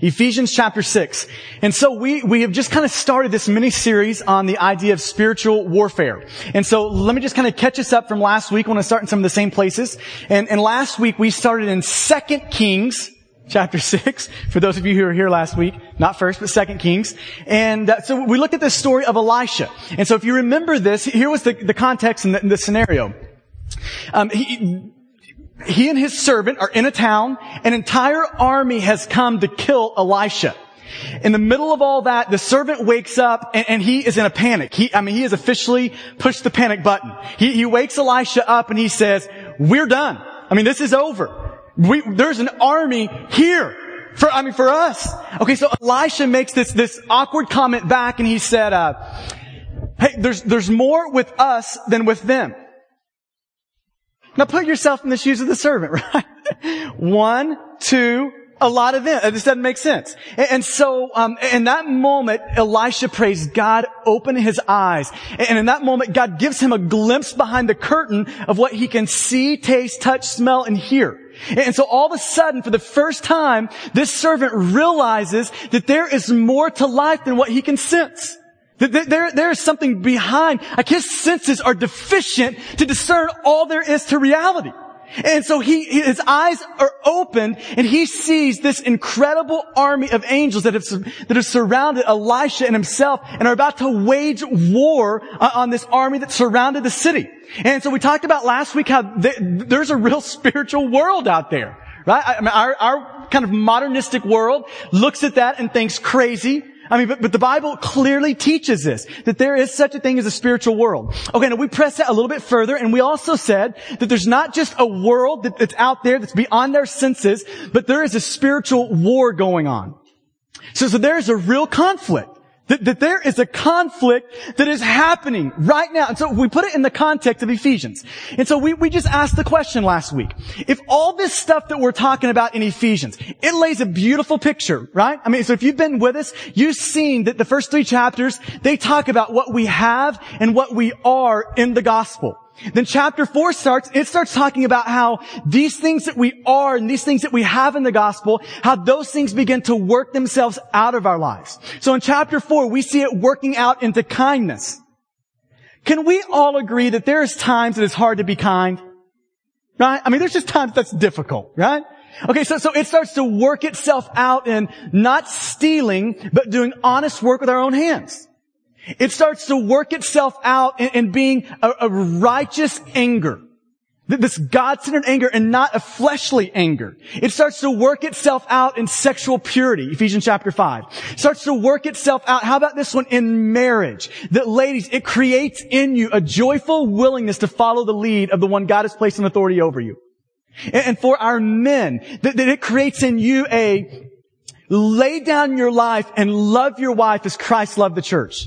Ephesians chapter 6. And so we, we have just kind of started this mini series on the idea of spiritual warfare. And so let me just kind of catch us up from last week. I want to start in some of the same places. And, and last week we started in 2 Kings chapter 6, for those of you who were here last week, not first, but second Kings. And uh, so we looked at the story of Elisha. And so if you remember this, here was the, the context and the, the scenario. Um, he, he and his servant are in a town. An entire army has come to kill Elisha. In the middle of all that, the servant wakes up and, and, he is in a panic. He, I mean, he has officially pushed the panic button. He, he wakes Elisha up and he says, we're done. I mean, this is over. We, there's an army here. For, I mean, for us. Okay, so Elisha makes this, this awkward comment back and he said, uh, hey, there's, there's more with us than with them. Now put yourself in the shoes of the servant, right? One, two, a lot of them. It just doesn't make sense. And, and so, um, in that moment, Elisha prays God open his eyes. And in that moment, God gives him a glimpse behind the curtain of what he can see, taste, touch, smell, and hear. And so all of a sudden, for the first time, this servant realizes that there is more to life than what he can sense. There, there is something behind. Like his senses are deficient to discern all there is to reality. And so he, his eyes are opened and he sees this incredible army of angels that have, that have surrounded Elisha and himself and are about to wage war on this army that surrounded the city. And so we talked about last week how there's a real spiritual world out there, right? I mean, our, our kind of modernistic world looks at that and thinks crazy. I mean, but, but the Bible clearly teaches this, that there is such a thing as a spiritual world. Okay, now we pressed that a little bit further, and we also said that there's not just a world that, that's out there that's beyond our senses, but there is a spiritual war going on. So, so there's a real conflict. That, that, there is a conflict that is happening right now. And so we put it in the context of Ephesians. And so we, we just asked the question last week. If all this stuff that we're talking about in Ephesians, it lays a beautiful picture, right? I mean, so if you've been with us, you've seen that the first three chapters, they talk about what we have and what we are in the gospel. Then chapter four starts, it starts talking about how these things that we are and these things that we have in the gospel, how those things begin to work themselves out of our lives. So in chapter four, we see it working out into kindness. Can we all agree that there's times that it's hard to be kind? Right? I mean, there's just times that's difficult, right? Okay, so, so it starts to work itself out in not stealing, but doing honest work with our own hands. It starts to work itself out in, in being a, a righteous anger. This God-centered anger and not a fleshly anger. It starts to work itself out in sexual purity, Ephesians chapter 5. It starts to work itself out, how about this one, in marriage? That ladies, it creates in you a joyful willingness to follow the lead of the one God has placed in authority over you. And, for our men, that, that it creates in you a lay down your life and love your wife as Christ loved the church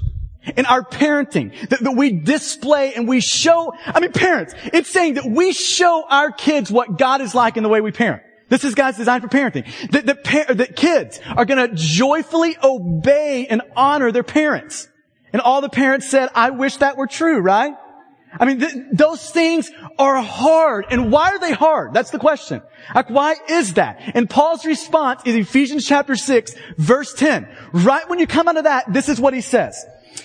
in our parenting, that, that, we display and we show, I mean parents, it's saying that we show our kids what God is like in the way we parent. This is God's design for parenting. That, that, par- that kids are gonna joyfully obey and honor their parents. And all the parents said, I wish that were true, right? I mean, th- those things are hard. And why are they hard? That's the question. Like, why is that? And Paul's response is Ephesians chapter 6, verse 10. Right when you come out of that, this is what he says.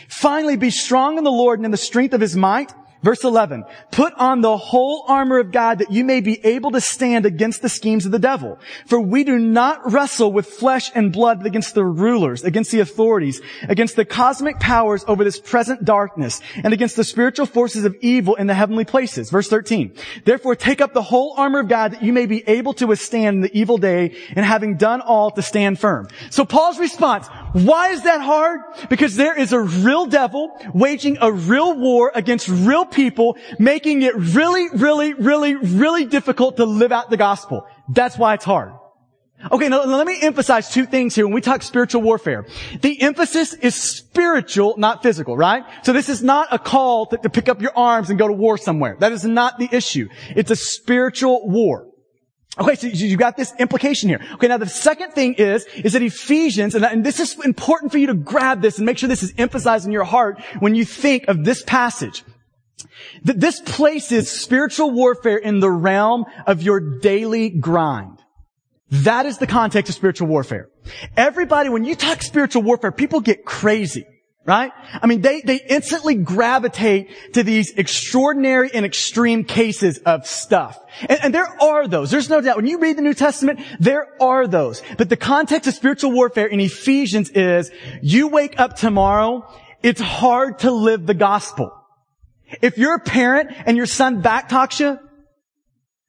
Finally, be strong in the Lord and in the strength of his might. Verse 11, put on the whole armor of God that you may be able to stand against the schemes of the devil. For we do not wrestle with flesh and blood, but against the rulers, against the authorities, against the cosmic powers over this present darkness, and against the spiritual forces of evil in the heavenly places. Verse 13, therefore take up the whole armor of God that you may be able to withstand the evil day, and having done all to stand firm. So Paul's response, why is that hard? Because there is a real devil waging a real war against real people, making it really, really, really, really difficult to live out the gospel. That's why it's hard. Okay, now let me emphasize two things here when we talk spiritual warfare. The emphasis is spiritual, not physical, right? So this is not a call to, to pick up your arms and go to war somewhere. That is not the issue. It's a spiritual war. Okay, so you got this implication here. Okay, now the second thing is, is that Ephesians, and, and this is important for you to grab this and make sure this is emphasized in your heart when you think of this passage. That this places spiritual warfare in the realm of your daily grind. That is the context of spiritual warfare. Everybody, when you talk spiritual warfare, people get crazy. Right? I mean, they, they instantly gravitate to these extraordinary and extreme cases of stuff. And, and, there are those. There's no doubt. When you read the New Testament, there are those. But the context of spiritual warfare in Ephesians is, you wake up tomorrow, it's hard to live the gospel. If you're a parent and your son backtalks you,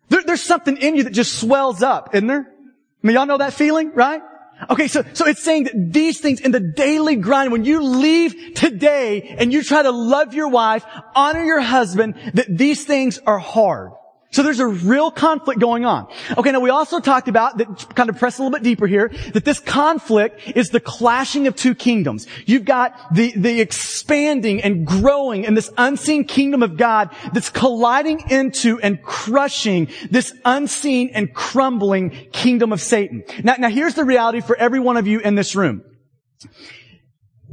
there, there's something in you that just swells up, isn't there? I mean, y'all know that feeling, right? Okay, so, so it's saying that these things in the daily grind, when you leave today and you try to love your wife, honor your husband, that these things are hard. So there's a real conflict going on. Okay, now we also talked about, that kind of press a little bit deeper here, that this conflict is the clashing of two kingdoms. You've got the, the expanding and growing and this unseen kingdom of God that's colliding into and crushing this unseen and crumbling kingdom of Satan. Now, now here's the reality for every one of you in this room.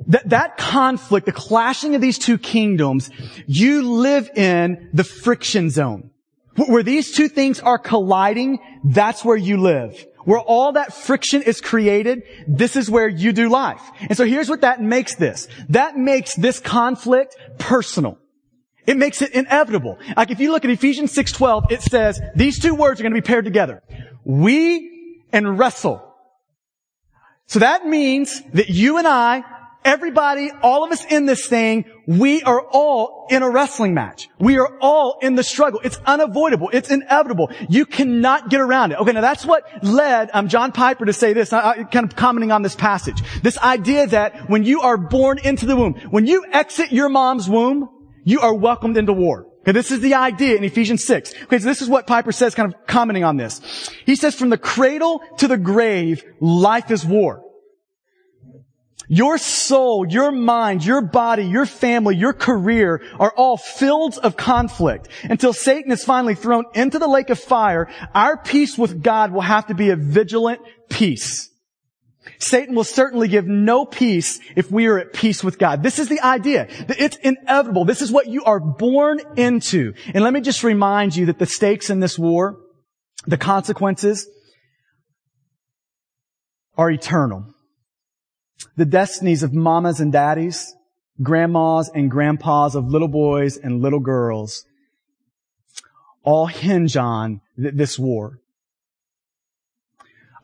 That, that conflict, the clashing of these two kingdoms, you live in the friction zone. Where these two things are colliding, that's where you live. Where all that friction is created, this is where you do life. And so here's what that makes this. That makes this conflict personal. It makes it inevitable. Like if you look at Ephesians 6:12, it says these two words are going to be paired together. We and wrestle. So that means that you and I Everybody, all of us in this thing, we are all in a wrestling match. We are all in the struggle. It's unavoidable. It's inevitable. You cannot get around it. Okay, now that's what led um, John Piper to say this, uh, kind of commenting on this passage. This idea that when you are born into the womb, when you exit your mom's womb, you are welcomed into war. Okay, this is the idea in Ephesians 6. Okay, so this is what Piper says, kind of commenting on this. He says, from the cradle to the grave, life is war. Your soul, your mind, your body, your family, your career are all fields of conflict. Until Satan is finally thrown into the lake of fire, our peace with God will have to be a vigilant peace. Satan will certainly give no peace if we are at peace with God. This is the idea. It's inevitable. This is what you are born into. And let me just remind you that the stakes in this war, the consequences, are eternal the destinies of mamas and daddies, grandmas and grandpas of little boys and little girls all hinge on th- this war.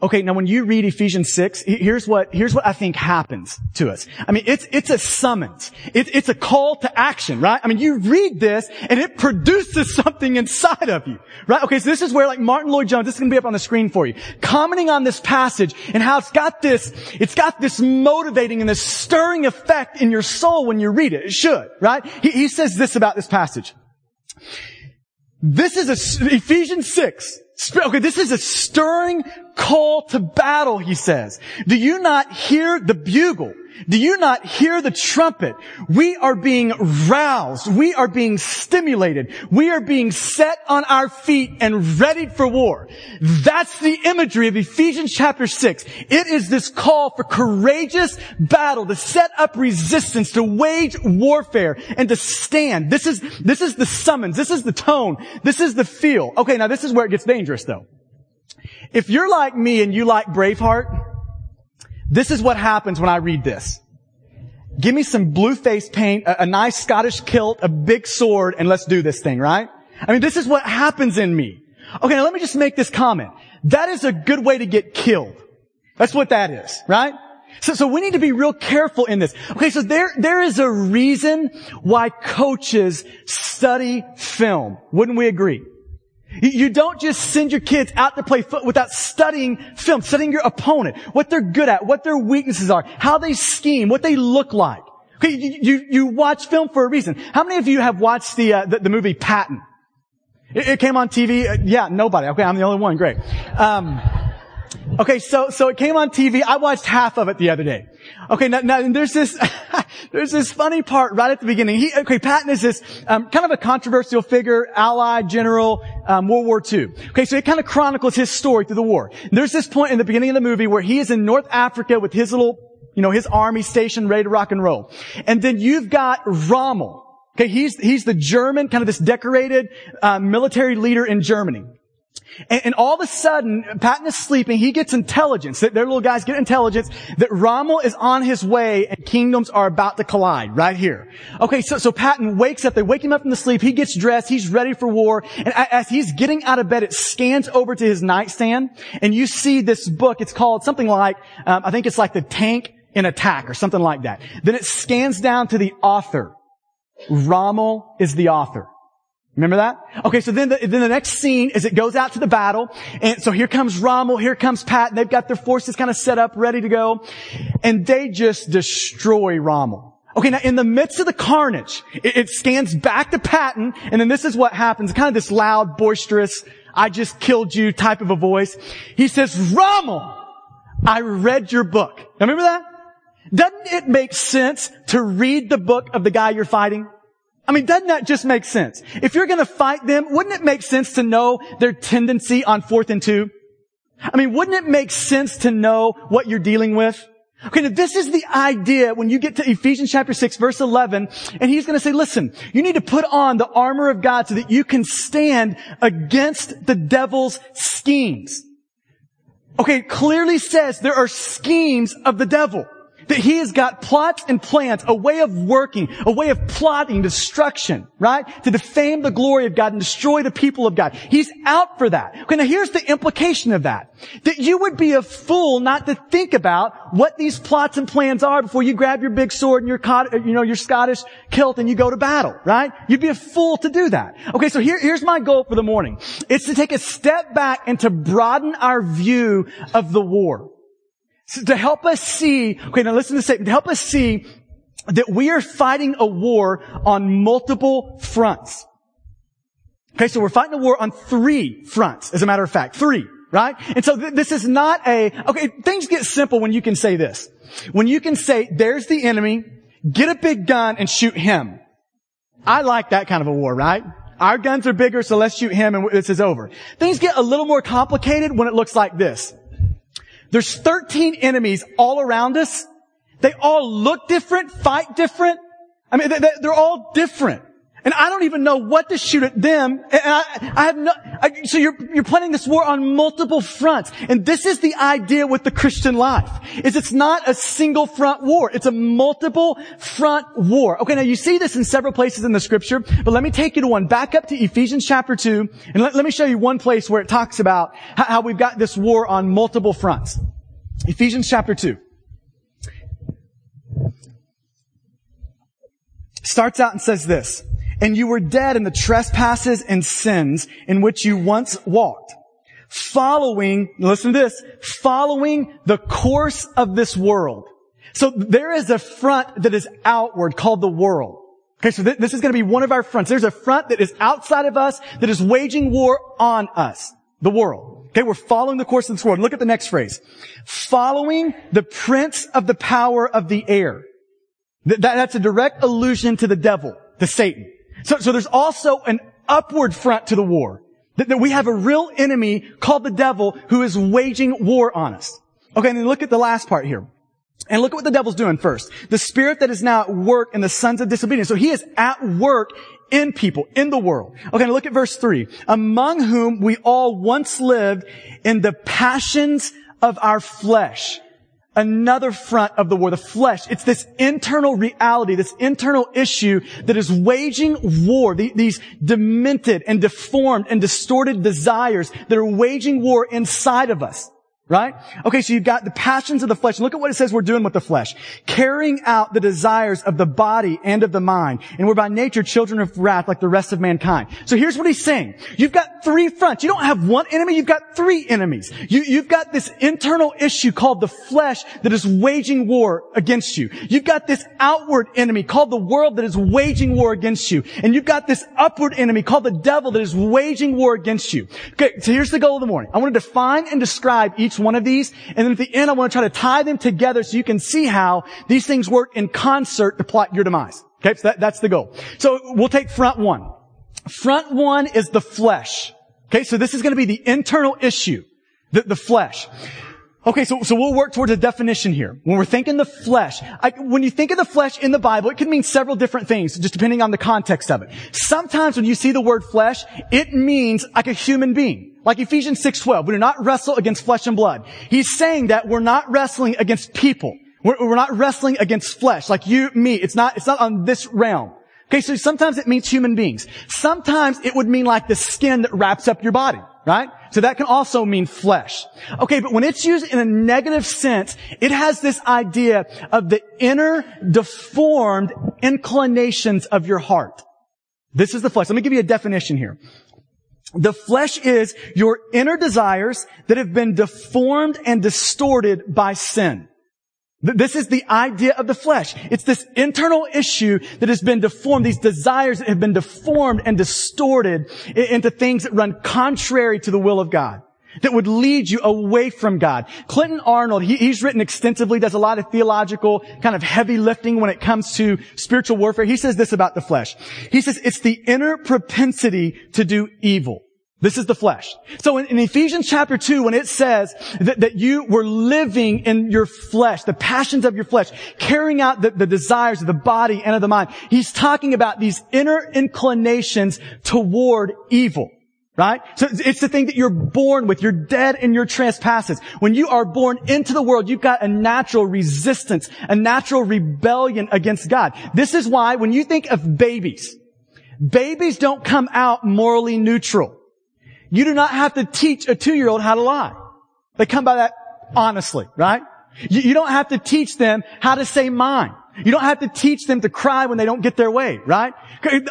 Okay, now when you read Ephesians 6, here's what, here's what I think happens to us. I mean, it's, it's a summons. It, it's a call to action, right? I mean, you read this and it produces something inside of you, right? Okay, so this is where like Martyn Lloyd-Jones, this is going to be up on the screen for you, commenting on this passage and how it's got this, it's got this motivating and this stirring effect in your soul when you read it. It should, right? He, he says this about this passage. This is a, Ephesians 6 Okay, this is a stirring call to battle, he says. Do you not hear the bugle? Do you not hear the trumpet? We are being roused. We are being stimulated. We are being set on our feet and ready for war. That's the imagery of Ephesians chapter 6. It is this call for courageous battle to set up resistance, to wage warfare, and to stand. This is, this is the summons. This is the tone. This is the feel. Okay, now this is where it gets dangerous though. If you're like me and you like Braveheart, this is what happens when I read this. Give me some blue face paint, a, a, nice Scottish kilt, a big sword, and let's do this thing, right? I mean, this is what happens in me. Okay, now let me just make this comment. That is a good way to get killed. That's what that is, right? So, so we need to be real careful in this. Okay, so there, there is a reason why coaches study film. Wouldn't we agree? You don't just send your kids out to play foot without studying film, studying your opponent, what they're good at, what their weaknesses are, how they scheme, what they look like. Okay, you, you, you watch film for a reason. How many of you have watched the, uh, the, the, movie Patton? It, it, came on TV. Uh, yeah, nobody. Okay, I'm the only one. Great. Um, okay, so, so it came on TV. I watched half of it the other day. Okay, now, now there's this, there's this funny part right at the beginning. He, okay, Patton is this um, kind of a controversial figure, Allied general, um, World War II. Okay, so it kind of chronicles his story through the war. There's this point in the beginning of the movie where he is in North Africa with his little, you know, his army stationed ready to rock and roll. And then you've got Rommel. Okay, he's, he's the German, kind of this decorated uh, military leader in Germany. And, and, all of a sudden, Patton is sleeping. He gets intelligence. Their little guys get intelligence that Rommel is on his way and kingdoms are about to collide right here. Okay, so, so Patton wakes up. They wake him up from the sleep. He gets dressed. He's ready for war. And as he's getting out of bed, it scans over to his nightstand and you see this book. It's called something like, um, I think it's like the tank in attack or something like that. Then it scans down to the author. Rommel is the author. Remember that? Okay, so then the, then the next scene is it goes out to the battle, and so here comes Rommel, here comes Pat, and they've got their forces kind of set up, ready to go, and they just destroy Rommel. Okay, now in the midst of the carnage, it, it scans back to Patton, and then this is what happens, kind of this loud, boisterous, I just killed you type of a voice. He says, Rommel, I read your book. Now remember that? Doesn't it make sense to read the book of the guy you're fighting? I mean, doesn't that just make sense? If you're going to fight them, wouldn't it make sense to know their tendency on fourth and two? I mean, wouldn't it make sense to know what you're dealing with? Okay, now this is the idea when you get to Ephesians chapter 6 verse 11, and he's to say, listen, you need to put on the armor of God so that you can stand against the devil's schemes. Okay, clearly says there are schemes of the devil. That he has got plots and plans, a way of working, a way of plotting destruction, right? To defame the glory of God and destroy the people of God. He's out for that. Okay, now here's the implication of that. That you would be a fool not to think about what these plots and plans are before you grab your big sword and your, uh, you know, your Scottish kilt and you go to battle, right? You'd be a fool to do that. Okay, so here, here's my goal for the morning. It's to take a step back and to broaden our view of the war. To help us see, okay, now listen to this to help us see that we are fighting a war on multiple fronts. Okay, so we're fighting a war on three fronts, as a matter of fact. Three, right? And so th- this is not a, okay, things get simple when you can say this. When you can say, there's the enemy, get a big gun and shoot him. I like that kind of a war, right? Our guns are bigger, so let's shoot him and this is over. Things get a little more complicated when it looks like this. There's 13 enemies all around us. They all look different, fight different. I mean, they're all different. And I don't even know what to shoot at them. And I, I have no, I, so you're, you're planning this war on multiple fronts. And this is the idea with the Christian life, is it's not a single front war. It's a multiple front war. Okay, now you see this in several places in the scripture, but let me take you to one. Back up to Ephesians chapter 2, and let, let me show you one place where it talks about how, how we've got this war on multiple fronts. Ephesians chapter 2. Starts out and says this, and you were dead in the trespasses and sins in which you once walked, following, listen to this, following the course of this world. So there is a front that is outward called the world. Okay, so th- this is going to be one of our fronts. There's a front that is outside of us that is waging war on us, the world. Okay, we're following the course of this world. Look at the next phrase. Following the prince of the power of the air. Th- that, that's a direct allusion to the devil, to Satan. So, so there's also an upward front to the war. That, that we have a real enemy called the devil who is waging war on us. Okay, and then look at the last part here. And look at what the devil's doing first. The spirit that is now at work in the sons of disobedience. So he is at work in people, in the world. Okay, look at verse three. Among whom we all once lived in the passions of our flesh another front of the war, the flesh. It's this internal reality, this internal issue that is waging war, these demented and deformed and distorted desires that are waging war inside of us. Right? Okay, so you've got the passions of the flesh. Look at what it says we're doing with the flesh. Carrying out the desires of the body and of the mind. And we're by nature children of wrath like the rest of mankind. So here's what he's saying. You've got three fronts. You don't have one enemy, you've got three enemies. You, you've got this internal issue called the flesh that is waging war against you. You've got this outward enemy called the world that is waging war against you. And you've got this upward enemy called the devil that is waging war against you. Okay, so here's the goal of the morning. I want to define and describe each one of these. And then at the end, I want to try to tie them together so you can see how these things work in concert to plot your demise. Okay, so that, that's the goal. So we'll take front one. Front one is the flesh. Okay, so this is going to be the internal issue, the, the flesh. Okay, so, so we'll work towards a definition here. When we're thinking the flesh, I, when you think of the flesh in the Bible, it can mean several different things, just depending on the context of it. Sometimes when you see the word flesh, it means like a human being. Like Ephesians 6.12, we do not wrestle against flesh and blood. He's saying that we're not wrestling against people. We're, we're not wrestling against flesh, like you, me. It's not, it's not on this realm. Okay, so sometimes it means human beings. Sometimes it would mean like the skin that wraps up your body, right? So that can also mean flesh. Okay, but when it's used in a negative sense, it has this idea of the inner deformed inclinations of your heart. This is the flesh. Let me give you a definition here. The flesh is your inner desires that have been deformed and distorted by sin. This is the idea of the flesh. It's this internal issue that has been deformed, these desires that have been deformed and distorted into things that run contrary to the will of God, that would lead you away from God. Clinton Arnold, he, he's written extensively, does a lot of theological kind of heavy lifting when it comes to spiritual warfare. He says this about the flesh. He says it's the inner propensity to do evil. This is the flesh. So in, in, Ephesians chapter 2, when it says that, that, you were living in your flesh, the passions of your flesh, carrying out the, the desires of the body and of the mind, he's talking about these inner inclinations toward evil. Right? So it's the thing that you're born with. You're dead in your trespasses. When you are born into the world, you've got a natural resistance, a natural rebellion against God. This is why when you think of babies, babies don't come out morally neutral. You do not have to teach a two-year-old how to lie. They come by that honestly, right? You, you, don't have to teach them how to say mine. You don't have to teach them to cry when they don't get their way, right?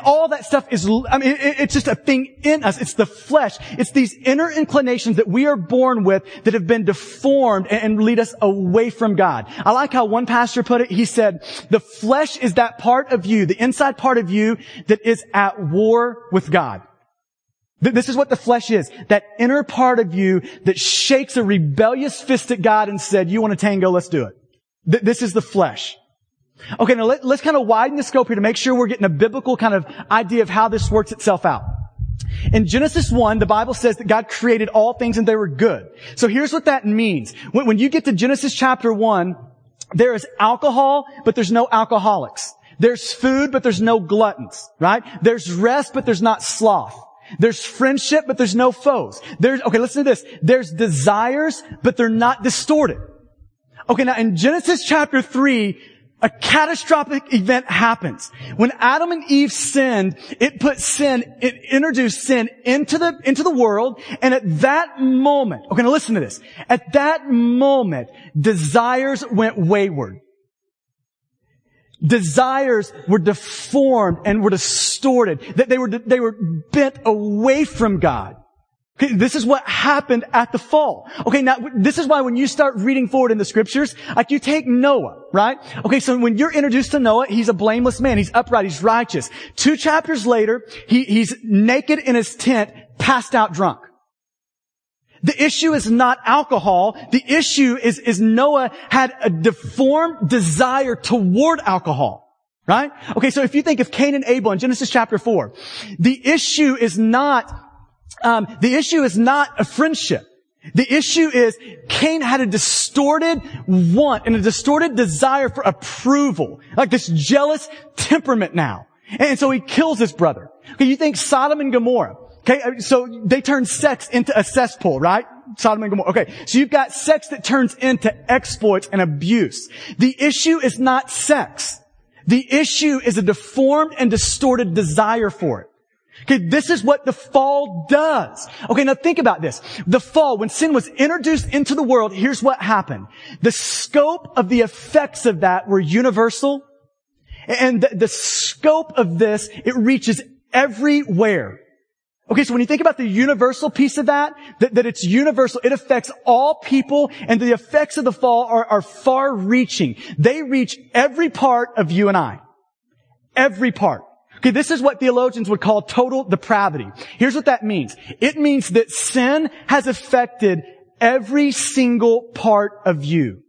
All that stuff is, I mean, it, it's just a thing in us. It's the flesh. It's these inner inclinations that we are born with that have been deformed and, and lead us away from God. I like how one pastor put it. He said, the flesh is that part of you, the inside part of you that is at war with God. This is what the flesh is. That inner part of you that shakes a rebellious fist at God and said, you want a tango, let's do it. This is the flesh. Okay, now let, us kind of widen the scope here to make sure we're getting a biblical kind of idea of how this works itself out. In Genesis 1, the Bible says that God created all things and they were good. So here's what that means. When, when you get to Genesis chapter 1, there is alcohol, but there's no alcoholics. There's food, but there's no gluttons, right? There's rest, but there's not sloth. There's friendship, but there's no foes. There's, okay, listen to this. There's desires, but they're not distorted. Okay, now in Genesis chapter 3, a catastrophic event happens. When Adam and Eve sinned, it put sin, it introduced sin into the, into the world, and at that moment, okay, now listen to this. At that moment, desires went wayward desires were deformed and were distorted, that they were, they were bent away from God. Okay, this is what happened at the fall. Okay, now this is why when you start reading forward in the scriptures, like you take Noah, right? Okay, so when you're introduced to Noah, he's a blameless man, he's upright, he's righteous. Two chapters later, he, he's naked in his tent, passed out drunk. The issue is not alcohol. The issue is, is Noah had a deformed desire toward alcohol. Right? Okay, so if you think of Cain and Abel in Genesis chapter 4, the issue is not, um, the issue is not a friendship. The issue is Cain had a distorted want and a distorted desire for approval. Like this jealous temperament now. And so he kills his brother. Okay, you think Sodom and Gomorrah. Okay, uh, so they turn sex into a cesspool, right? Sodom and Gomorrah. Okay, so you've got sex that turns into exploits and abuse. The issue is not sex. The issue is a deformed and distorted desire for it. Okay, this is what the fall does. Okay, now think about this. The fall, when sin was introduced into the world, here's what happened. The scope of the effects of that were universal. And the, the scope of this, it reaches everywhere. Okay, so when you think about the universal piece of that, that, that, it's universal, it affects all people, and the effects of the fall are, are far reaching. They reach every part of you and I. Every part. Okay, this is what theologians would call total depravity. Here's what that means. It means that sin has affected every single part of you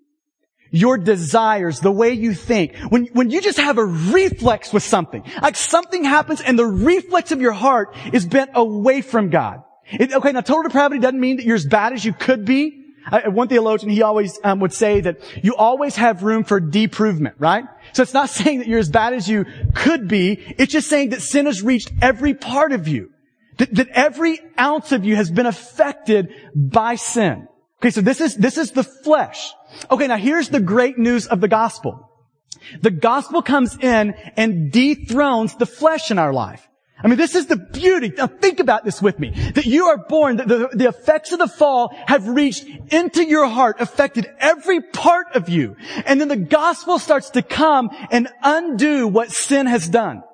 your desires, the way you think, when, when you just have a reflex with something, like something happens and the reflex of your heart is bent away from God. It, okay, now total depravity doesn't mean that you're as bad as you could be. I, one theologian, he always um, would say that you always have room for deprovement, right? So it's not saying that you're as bad as you could be. It's just saying that sin has reached every part of you. That, that every ounce of you has been affected by sin. Okay, so this is, this is the flesh. Okay, now here's the great news of the gospel. The gospel comes in and dethrones the flesh in our life. I mean, this is the beauty. Now think about this with me. That you are born, that the, the effects of the fall have reached into your heart, affected every part of you. And then the gospel starts to come and undo what sin has done.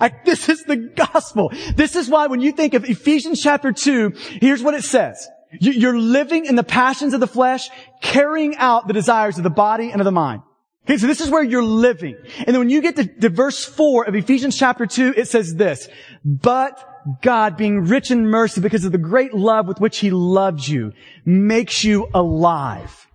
This is the gospel. This is why when you think of Ephesians chapter 2, here's what it says. You're living in the passions of the flesh, carrying out the desires of the body and of the mind. Okay, so this is where you're living. And then when you get to, to verse 4 of Ephesians chapter 2, it says this, But God, being rich in mercy because of the great love with which He loved you, makes you alive.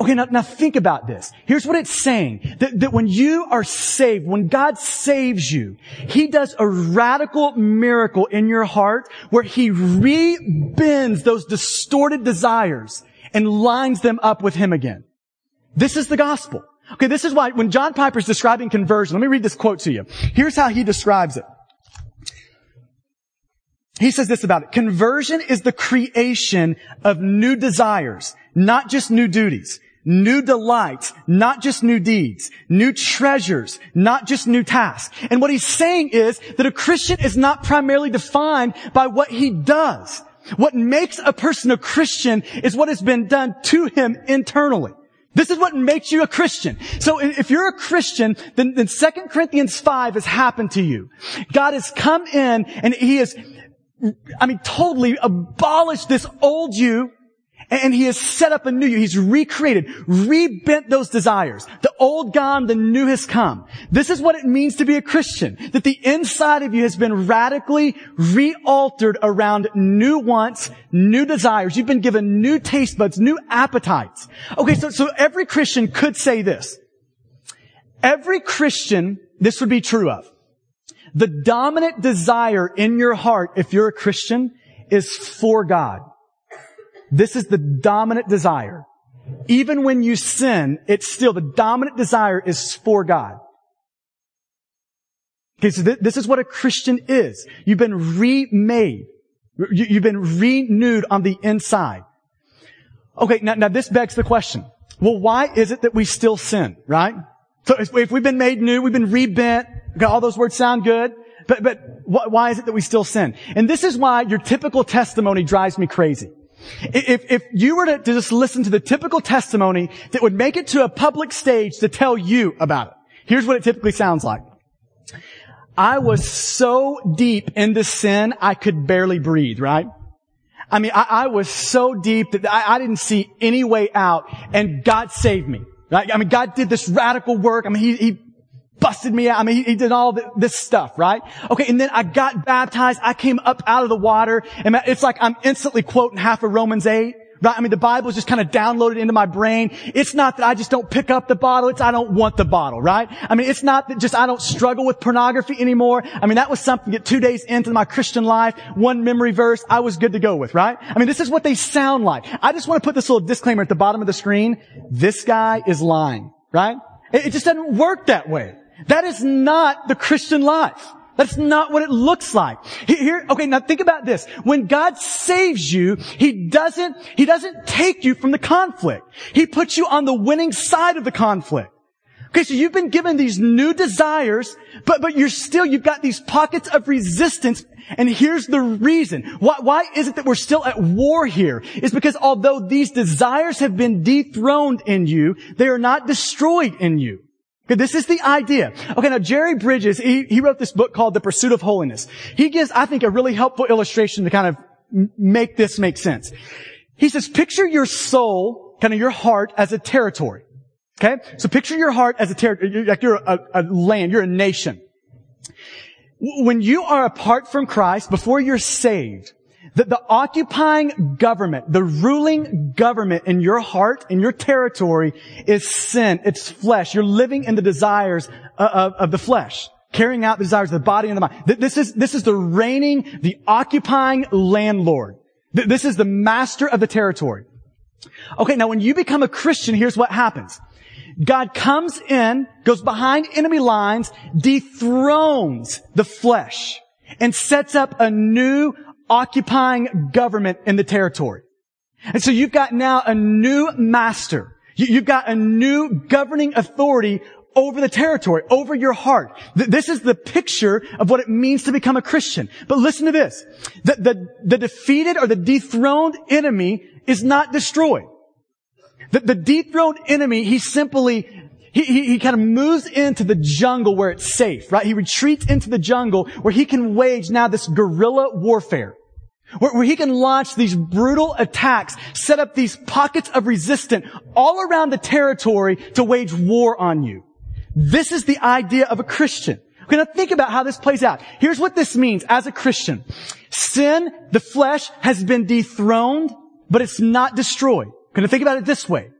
Okay, now, now think about this. Here's what it's saying. That, that when you are saved, when God saves you, He does a radical miracle in your heart where He rebends those distorted desires and lines them up with Him again. This is the gospel. Okay, this is why when John Piper is describing conversion, let me read this quote to you. Here's how he describes it. He says this about it. Conversion is the creation of new desires, not just new duties. New delights, not just new deeds. New treasures, not just new tasks. And what he's saying is that a Christian is not primarily defined by what he does. What makes a person a Christian is what has been done to him internally. This is what makes you a Christian. So if you're a Christian, then, then 2 Corinthians 5 has happened to you. God has come in and He has, I mean, totally abolished this old you and he has set up a new you. He's recreated, rebent those desires. The old gone, the new has come. This is what it means to be a Christian. That the inside of you has been radically re-altered around new wants, new desires. You've been given new taste buds, new appetites. Okay, so, so every Christian could say this. Every Christian, this would be true of. The dominant desire in your heart, if you're a Christian, is for God. This is the dominant desire. Even when you sin, it's still the dominant desire is for God. Okay, so th- this is what a Christian is. You've been remade. You, have been renewed on the inside. Okay, now, now this begs the question. Well, why is it that we still sin, right? So if, if we've been made new, we've been rebent, okay, all those words sound good, but, but wh- why is it that we still sin? And this is why your typical testimony drives me crazy. If, if you were to, just listen to the typical testimony that would make it to a public stage to tell you about it, here's what it typically sounds like. I was so deep into sin, I could barely breathe, right? I mean, I, I was so deep that I, I, didn't see any way out, and God saved me. Right? I mean, God did this radical work. I mean, He, he busted me out. I mean, he, he did all this stuff, right? Okay, and then I got baptized. I came up out of the water, and it's like I'm instantly quoting half of Romans 8. Right? I mean, the Bible is just kind of downloaded into my brain. It's not that I just don't pick up the bottle. It's I don't want the bottle, right? I mean, it's not that just I don't struggle with pornography anymore. I mean, that was something that two days into my Christian life, one memory verse, I was good to go with, right? I mean, this is what they sound like. I just want to put this little disclaimer at the bottom of the screen. This guy is lying, right? It, it just doesn't work that way. That is not the Christian life. That's not what it looks like. Here, okay, now think about this. When God saves you, He doesn't, He doesn't take you from the conflict. He puts you on the winning side of the conflict. Okay, so you've been given these new desires, but, but you're still, you've got these pockets of resistance. And here's the reason. Why, why is it that we're still at war here? Is because although these desires have been dethroned in you, they are not destroyed in you. Okay, this is the idea. Okay, now Jerry Bridges, he, he wrote this book called The Pursuit of Holiness. He gives, I think, a really helpful illustration to kind of make this make sense. He says, picture your soul, kind of your heart, as a territory. Okay? So picture your heart as a territory, like you're a, a land, you're a nation. When you are apart from Christ, before you're saved, that the occupying government, the ruling government in your heart, in your territory, is sin. It's flesh. You're living in the desires of, of the flesh carrying out the desires of the body and the mind. This is, this is the reigning, the occupying landlord. This is the master of the territory. Okay, now when you become a Christian, here's what happens. God comes in, goes behind enemy lines, dethrones the flesh, and sets up a new occupying government in the territory. And so you've got now a new master. You've got a new governing authority over the territory, over your heart. This is the picture of what it means to become a Christian. But listen to this. The, the, the defeated or the dethroned enemy is not destroyed. The, the dethroned enemy, he simply, he, he, he kind of moves into the jungle where it's safe, right? He retreats into the jungle where he can wage now this guerrilla warfare. Where, he can launch these brutal attacks, set up these pockets of resistance all around the territory to wage war on you. This is the idea of a Christian. Going to think about how this plays out. Here's what this means as a Christian. Sin, the flesh, has been dethroned, but it's not destroyed. To think about it this way.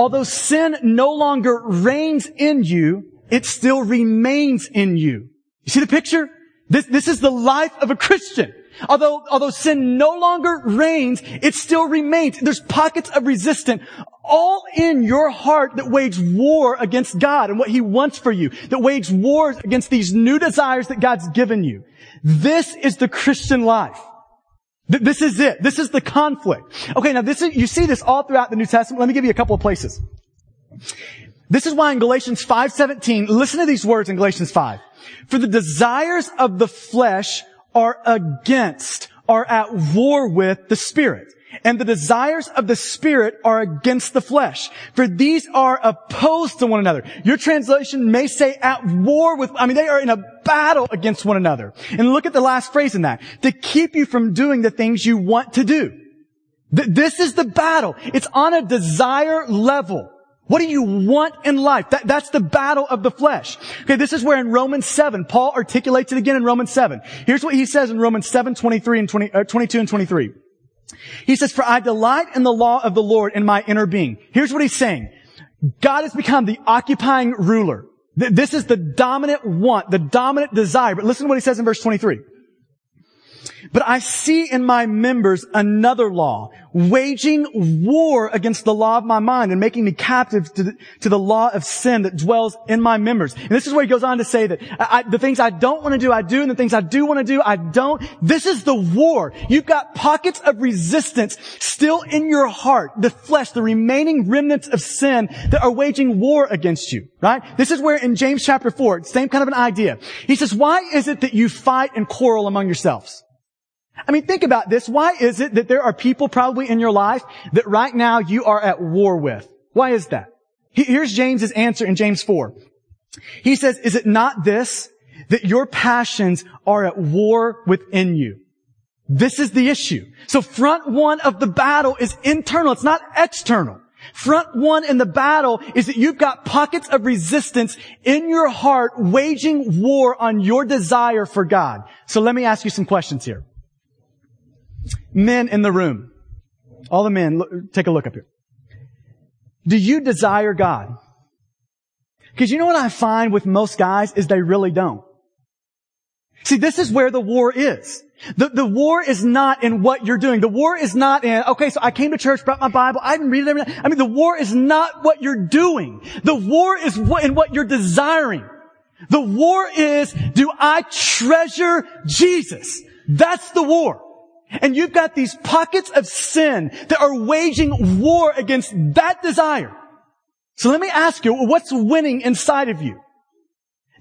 Although sin no longer reigns in you, it still remains in you. You see the picture? This, this is the life of a Christian. Although, although sin no longer reigns, it still remains. There's pockets of resistance all in your heart that wage war against God and what He wants for you, that wage wars against these new desires that God's given you. This is the Christian life. This is it. This is the conflict. Okay, now this is, you see this all throughout the New Testament. Let me give you a couple of places. This is why in Galatians 5:17, listen to these words in Galatians 5. For the desires of the flesh are against, are at war with the spirit and the desires of the spirit are against the flesh. For these are opposed to one another. Your translation may say at war with, I mean, they are in a battle against one another. And look at the last phrase in that. To keep you from doing the things you want to do. Th- this is the battle. It's on a desire level. What do you want in life? That, that's the battle of the flesh. Okay, this is where in Romans 7, Paul articulates it again in Romans 7. Here's what he says in Romans 7, 23 and 20, uh, 22 and 23. He says, for I delight in the law of the Lord in my inner being. Here's what he's saying. God has become the occupying ruler. This is the dominant want, the dominant desire. But listen to what he says in verse 23. But I see in my members another law, waging war against the law of my mind and making me captive to the, to the law of sin that dwells in my members. And this is where he goes on to say that I, the things I don't want to do, I do, and the things I do want to do, I don't. This is the war. You've got pockets of resistance still in your heart, the flesh, the remaining remnants of sin that are waging war against you, right? This is where in James chapter 4, same kind of an idea. He says, why is it that you fight and quarrel among yourselves? I mean, think about this. Why is it that there are people probably in your life that right now you are at war with? Why is that? Here's James's answer in James 4. He says, is it not this, that your passions are at war within you? This is the issue. So front one of the battle is internal. It's not external. Front one in the battle is that you've got pockets of resistance in your heart waging war on your desire for God. So let me ask you some questions here. Men in the room. All the men, look, take a look up here. Do you desire God? Because you know what I find with most guys is they really don't. See, this is where the war is. The, the war is not in what you're doing. The war is not in, okay, so I came to church, brought my Bible, I didn't read it. I mean, the war is not what you're doing. The war is what, in what you're desiring. The war is, do I treasure Jesus? That's the war. And you've got these pockets of sin that are waging war against that desire. So let me ask you, what's winning inside of you?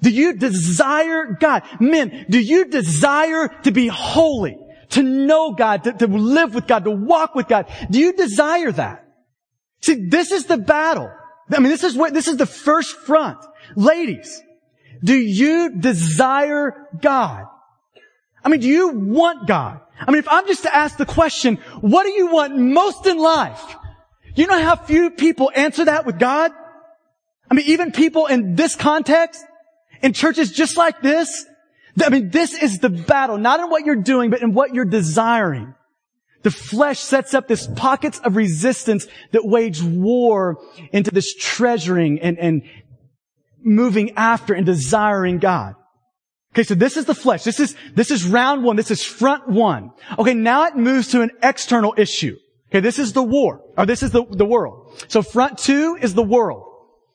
Do you desire God? Men, do you desire to be holy? To know God, to, to live with God, to walk with God? Do you desire that? See, this is the battle. I mean, this is what, this is the first front. Ladies, do you desire God? I mean, do you want God? I mean, if I'm just to ask the question, what do you want most in life? You know how few people answer that with God? I mean, even people in this context, in churches just like this, I mean, this is the battle, not in what you're doing, but in what you're desiring. The flesh sets up this pockets of resistance that wage war into this treasuring and, and moving after and desiring God. Okay, so this is the flesh. This is, this is round one. This is front one. Okay, now it moves to an external issue. Okay, this is the war, or this is the, the world. So front two is the world.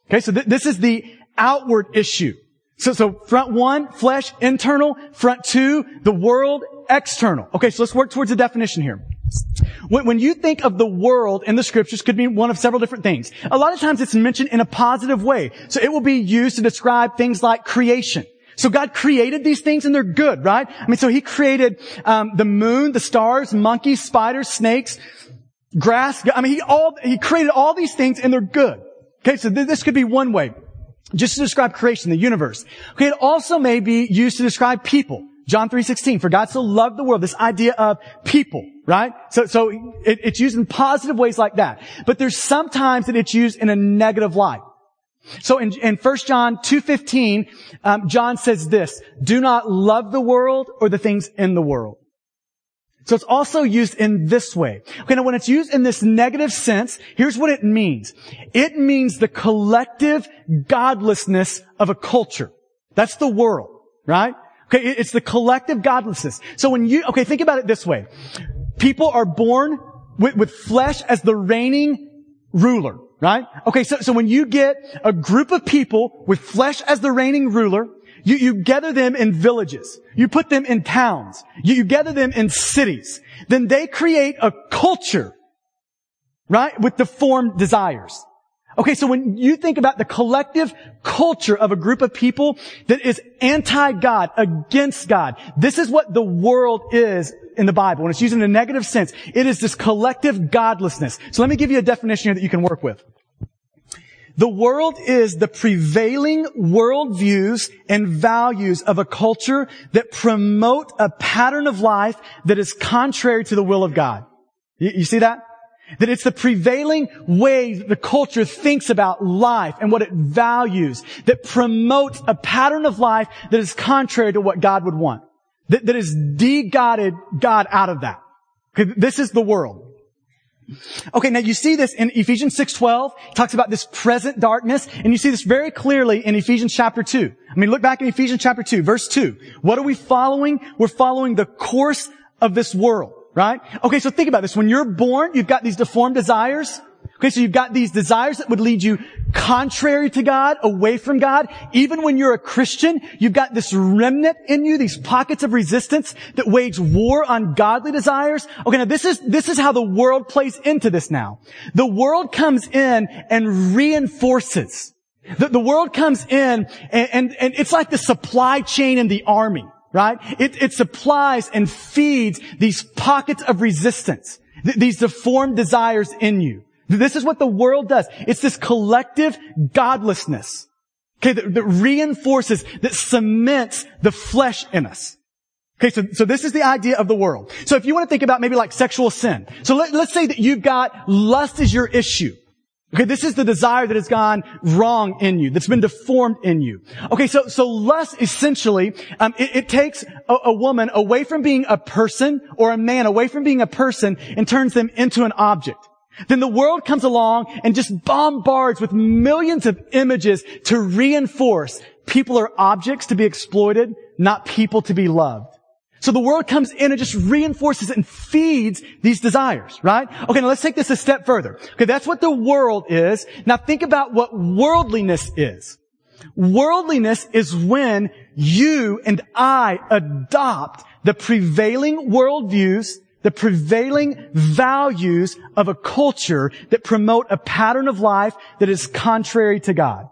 Okay, so th- this is the outward issue. So, so front one, flesh, internal. Front two, the world, external. Okay, so let's work towards a definition here. When, when you think of the world in the scriptures could mean one of several different things. A lot of times it's mentioned in a positive way. So it will be used to describe things like creation. So God created these things and they're good, right? I mean, so He created um, the moon, the stars, monkeys, spiders, snakes, grass. I mean, He all He created all these things and they're good. Okay, so th- this could be one way, just to describe creation, the universe. Okay, it also may be used to describe people. John 3.16, for God so loved the world, this idea of people, right? So, so it, it's used in positive ways like that. But there's sometimes that it's used in a negative light. So in, in 1 John 2.15, um, John says this, do not love the world or the things in the world. So it's also used in this way. Okay, now when it's used in this negative sense, here's what it means. It means the collective godlessness of a culture. That's the world, right? Okay, it's the collective godlessness. So when you, okay, think about it this way. People are born with, with flesh as the reigning ruler, right? Okay, so, so when you get a group of people with flesh as the reigning ruler, you, you gather them in villages. You put them in towns. You, you gather them in cities. Then they create a culture, right? With deformed desires. Okay, so when you think about the collective culture of a group of people that is anti-God, against God, this is what the world is in the Bible. When it's used in a negative sense, it is this collective godlessness. So let me give you a definition here that you can work with. The world is the prevailing worldviews and values of a culture that promote a pattern of life that is contrary to the will of God. You, you see that? That it's the prevailing way the culture thinks about life and what it values that promotes a pattern of life that is contrary to what God would want. That, that is de-godded God out of that. Okay, this is the world. Okay, now you see this in Ephesians 6.12. It talks about this present darkness, and you see this very clearly in Ephesians chapter 2. I mean, look back in Ephesians chapter 2, verse 2. What are we following? We're following the course of this world, right? Okay, so think about this. When you're born, you've got these deformed desires. Okay, so you've got these desires that would lead you contrary to God, away from God. Even when you're a Christian, you've got this remnant in you, these pockets of resistance that wage war on godly desires. Okay, now this is, this is how the world plays into this now. The world comes in and reinforces. The, the world comes in and, and, and it's like the supply chain in the army, right? It, it supplies and feeds these pockets of resistance, th- these deformed desires in you. This is what the world does. It's this collective godlessness. Okay, that, that reinforces, that cements the flesh in us. Okay, so, so this is the idea of the world. So if you want to think about maybe like sexual sin. So let, let's say that you've got lust is your issue. Okay, this is the desire that has gone wrong in you, that's been deformed in you. Okay, so, so lust essentially, um, it, it, takes a, a woman away from being a person or a man away from being a person and turns them into an object. Then the world comes along and just bombards with millions of images to reinforce people are objects to be exploited, not people to be loved. So the world comes in and just reinforces and feeds these desires, right? Okay, now let's take this a step further. Okay, that's what the world is. Now think about what worldliness is. Worldliness is when you and I adopt the prevailing worldviews the prevailing values of a culture that promote a pattern of life that is contrary to God.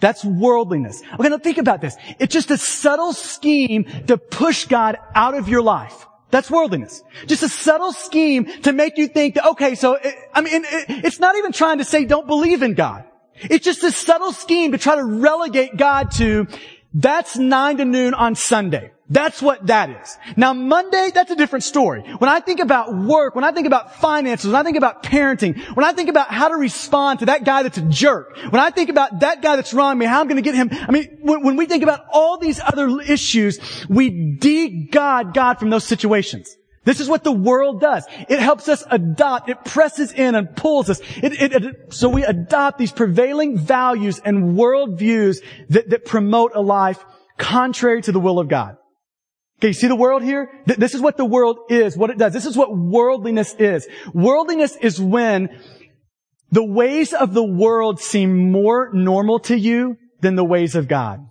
That's worldliness. Okay, now think about this. It's just a subtle scheme to push God out of your life. That's worldliness. Just a subtle scheme to make you think that, okay, so, it, I mean, it, it's not even trying to say don't believe in God. It's just a subtle scheme to try to relegate God to, that's nine to noon on Sunday. That's what that is. Now Monday, that's a different story. When I think about work, when I think about finances, when I think about parenting, when I think about how to respond to that guy that's a jerk, when I think about that guy that's wronged me, how I'm going to get him, I mean, when, when we think about all these other issues, we de-God God from those situations. This is what the world does. It helps us adopt, it presses in and pulls us. It, it, it, so we adopt these prevailing values and worldviews that, that promote a life contrary to the will of God. Okay, you see the world here? This is what the world is, what it does. This is what worldliness is. Worldliness is when the ways of the world seem more normal to you than the ways of God.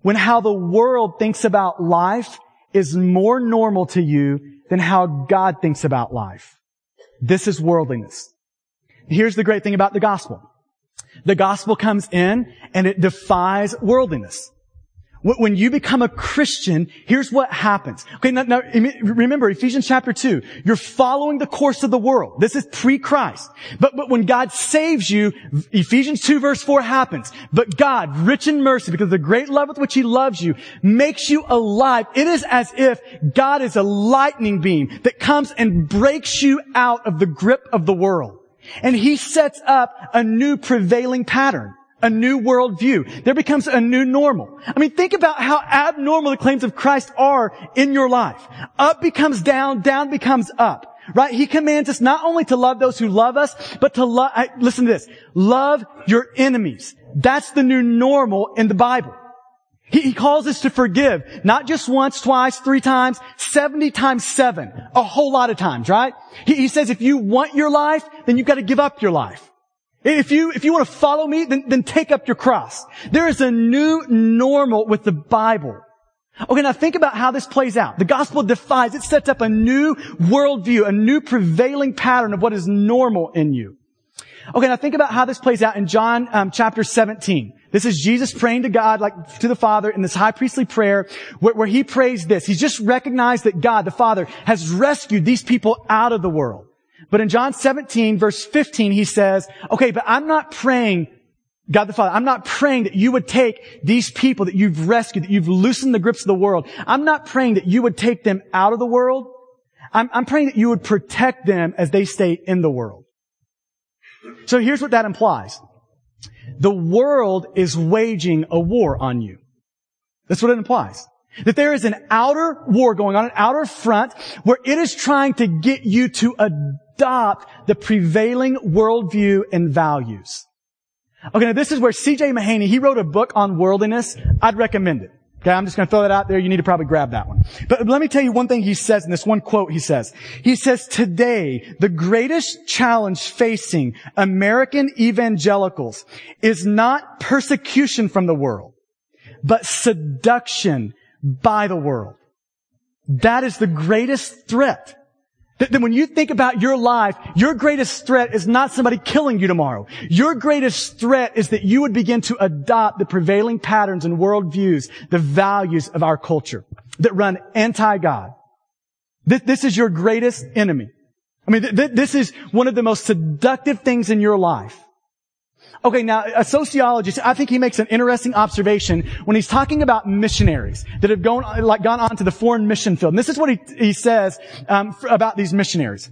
When how the world thinks about life is more normal to you than how God thinks about life. This is worldliness. Here's the great thing about the gospel. The gospel comes in and it defies worldliness. When you become a Christian, here's what happens. Okay, now, now, remember Ephesians chapter 2. You're following the course of the world. This is pre-Christ. But, but when God saves you, Ephesians 2 verse 4 happens. But God, rich in mercy, because the great love with which He loves you, makes you alive. It is as if God is a lightning beam that comes and breaks you out of the grip of the world. And He sets up a new prevailing pattern a new worldview. There becomes a new normal. I mean, think about how abnormal the claims of Christ are in your life. Up becomes down, down becomes up. Right? He commands us not only to love those who love us, but to love, listen to this, love your enemies. That's the new normal in the Bible. He, he calls us to forgive, not just once, twice, three times, 70 times seven, a whole lot of times, right? He, he says if you want your life, then you've got to give up your life. If you, if you want to follow me, then, then take up your cross. There is a new normal with the Bible. Okay, now think about how this plays out. The gospel defies, it sets up a new worldview, a new prevailing pattern of what is normal in you. Okay, now think about how this plays out in John um, chapter 17. This is Jesus praying to God, like to the Father in this high priestly prayer where, where he prays this. He's just recognized that God, the Father, has rescued these people out of the world. But in John 17 verse 15, he says, okay, but I'm not praying, God the Father, I'm not praying that you would take these people that you've rescued, that you've loosened the grips of the world. I'm not praying that you would take them out of the world. I'm, I'm praying that you would protect them as they stay in the world. So here's what that implies. The world is waging a war on you. That's what it implies. That there is an outer war going on, an outer front, where it is trying to get you to adopt the prevailing worldview and values. Okay, now this is where C.J. Mahaney, he wrote a book on worldliness. I'd recommend it. Okay, I'm just going to throw that out there. You need to probably grab that one. But let me tell you one thing he says in this one quote he says. He says, today, the greatest challenge facing American evangelicals is not persecution from the world, but seduction by the world. That is the greatest threat. That when you think about your life, your greatest threat is not somebody killing you tomorrow. Your greatest threat is that you would begin to adopt the prevailing patterns and worldviews, the values of our culture that run anti-God. This, is your greatest enemy. I mean, th- th- this is one of the most seductive things in your life. Okay, now a sociologist, I think he makes an interesting observation when he's talking about missionaries that have gone like gone on to the foreign mission field. And this is what he, he says um, about these missionaries.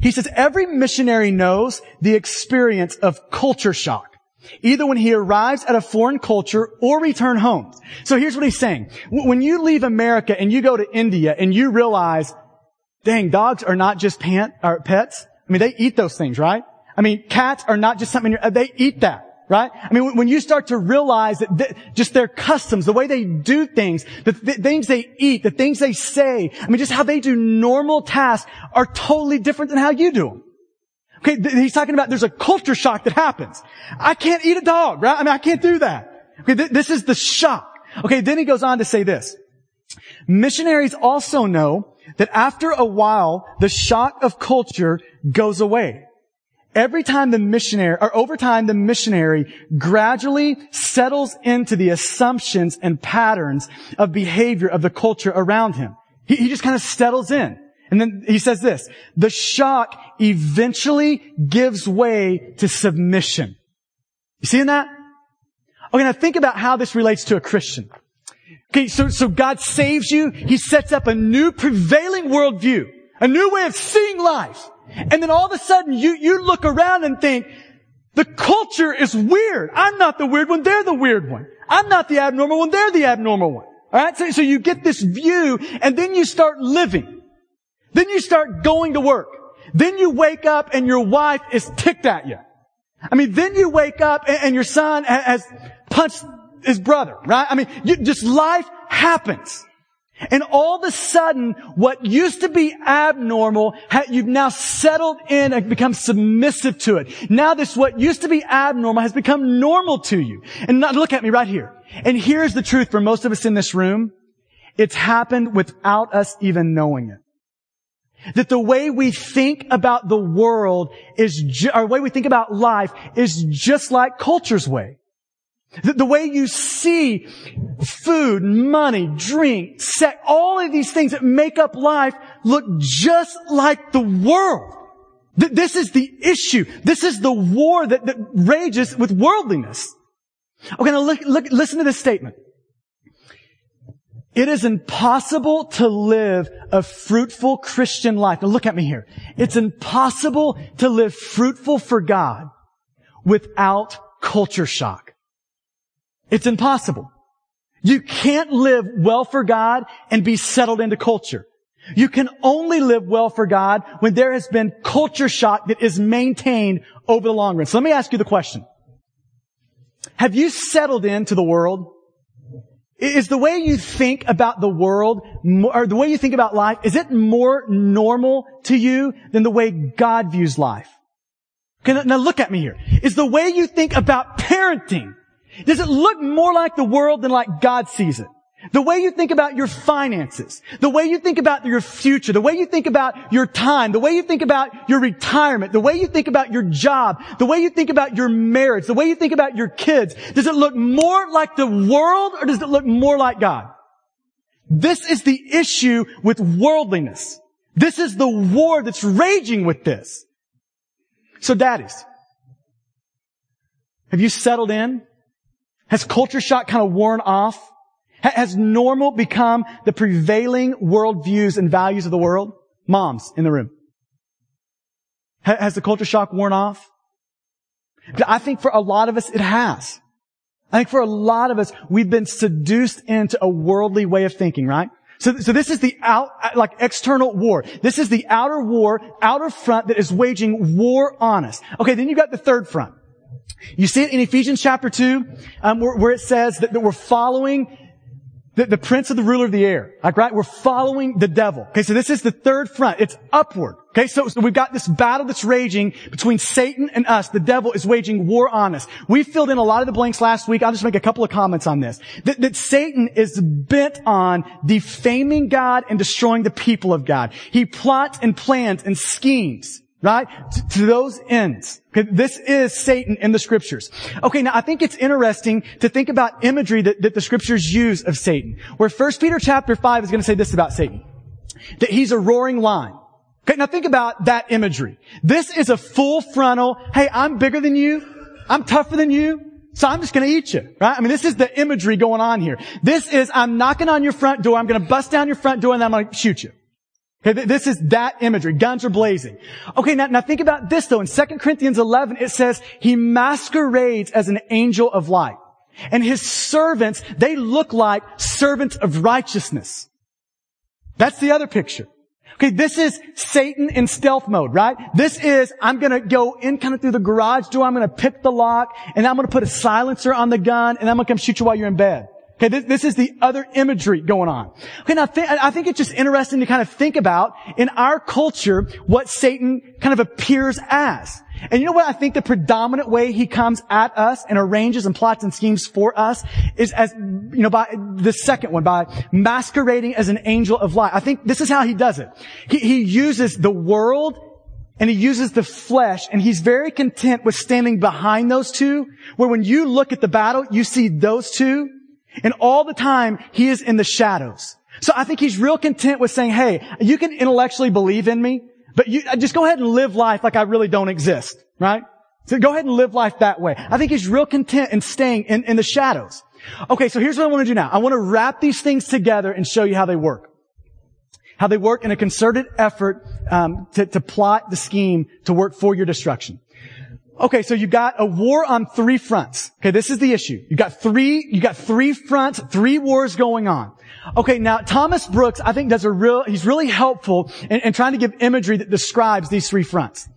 He says every missionary knows the experience of culture shock. Either when he arrives at a foreign culture or return home. So here's what he's saying. When you leave America and you go to India and you realize, dang, dogs are not just pant, or pets. I mean, they eat those things, right? I mean, cats are not just something, uh, they eat that. Right? I mean, when you start to realize that th- just their customs, the way they do things, the th- things they eat, the things they say, I mean, just how they do normal tasks are totally different than how you do them. Okay, th- he's talking about there's a culture shock that happens. I can't eat a dog, right? I mean, I can't do that. Okay, th- this is the shock. Okay, then he goes on to say this. Missionaries also know that after a while, the shock of culture goes away. Every time the missionary, or over time, the missionary gradually settles into the assumptions and patterns of behavior of the culture around him. He, he just kind of settles in. And then he says this, the shock eventually gives way to submission. You seeing that? Okay, now think about how this relates to a Christian. Okay, so, so God saves you. He sets up a new prevailing worldview, a new way of seeing life. And then all of a sudden you, you look around and think, the culture is weird. I'm not the weird one. They're the weird one. I'm not the abnormal one. They're the abnormal one. Alright? So, so you get this view and then you start living. Then you start going to work. Then you wake up and your wife is ticked at you. I mean, then you wake up and, and your son has punched his brother, right? I mean, you, just life happens. And all of a sudden, what used to be abnormal, you've now settled in and become submissive to it. Now this, what used to be abnormal has become normal to you. And not, look at me right here. And here's the truth for most of us in this room. It's happened without us even knowing it. That the way we think about the world is, ju- or the way we think about life is just like culture's way. The, way you see food, money, drink, sex, all of these things that make up life look just like the world. Th- this is the issue. This is the war that, that rages with worldliness. Okay, now look, look, listen to this statement. It is impossible to live a fruitful Christian life. Now look at me here. It's impossible to live fruitful for God without culture shock. It's impossible. You can't live well for God and be settled into culture. You can only live well for God when there has been culture shock that is maintained over the long run. So let me ask you the question. Have you settled into the world? Is the way you think about the world, or the way you think about life, is it more normal to you than the way God views life? Okay, now look at me here. Is the way you think about parenting, does it look more like the world than like God sees it? The way you think about your finances, the way you think about your future, the way you think about your time, the way you think about your retirement, the way you think about your job, the way you think about your marriage, the way you think about your kids, does it look more like the world or does it look more like God? This is the issue with worldliness. This is the war that's raging with this. So daddies, have you settled in? Has culture shock kind of worn off? Has normal become the prevailing worldviews and values of the world? Moms in the room. Has the culture shock worn off? I think for a lot of us, it has. I think for a lot of us, we've been seduced into a worldly way of thinking, right? So, so this is the out, like external war. This is the outer war, outer front that is waging war on us. Okay, then you've got the third front. You see it in Ephesians chapter 2, um, where, where, it says that, that we're following the, the, prince of the ruler of the air. Like, right? We're following the devil. Okay, so this is the third front. It's upward. Okay, so, so we've got this battle that's raging between Satan and us. The devil is waging war on us. We filled in a lot of the blanks last week. I'll just make a couple of comments on this. That, that Satan is bent on defaming God and destroying the people of God. He plots and plans and schemes Right? To, those ends. Okay, this is Satan in the scriptures. Okay, now I think it's interesting to think about imagery that, that the scriptures use of Satan. Where 1 Peter chapter 5 is going to say this about Satan. That he's a roaring lion. Okay, now think about that imagery. This is a full frontal, hey, I'm bigger than you. I'm tougher than you. So I'm just going to eat you, right? I mean, this is the imagery going on here. This is, I'm knocking on your front door. I'm going to bust down your front door and then I'm going to shoot you. Okay, this is that imagery. Guns are blazing. Okay, now, now think about this though. In 2 Corinthians 11, it says, He masquerades as an angel of light. And His servants, they look like servants of righteousness. That's the other picture. Okay, this is Satan in stealth mode, right? This is, I'm gonna go in kind of through the garage door, I'm gonna pick the lock, and I'm gonna put a silencer on the gun, and I'm gonna come shoot you while you're in bed. Okay, this, this, is the other imagery going on. Okay, now th- I think it's just interesting to kind of think about in our culture what Satan kind of appears as. And you know what I think the predominant way he comes at us and arranges and plots and schemes for us is as, you know, by the second one, by masquerading as an angel of light. I think this is how he does it. He, he uses the world and he uses the flesh and he's very content with standing behind those two, where when you look at the battle, you see those two, and all the time, he is in the shadows. So I think he's real content with saying, hey, you can intellectually believe in me, but you just go ahead and live life like I really don't exist, right? So go ahead and live life that way. I think he's real content in staying in, in the shadows. Okay, so here's what I want to do now. I want to wrap these things together and show you how they work. How they work in a concerted effort um, to, to plot the scheme to work for your destruction. Okay, so you've got a war on three fronts. Okay, this is the issue. You've got three, you got three fronts, three wars going on. Okay, now Thomas Brooks, I think does a real, he's really helpful in, in trying to give imagery that describes these three fronts.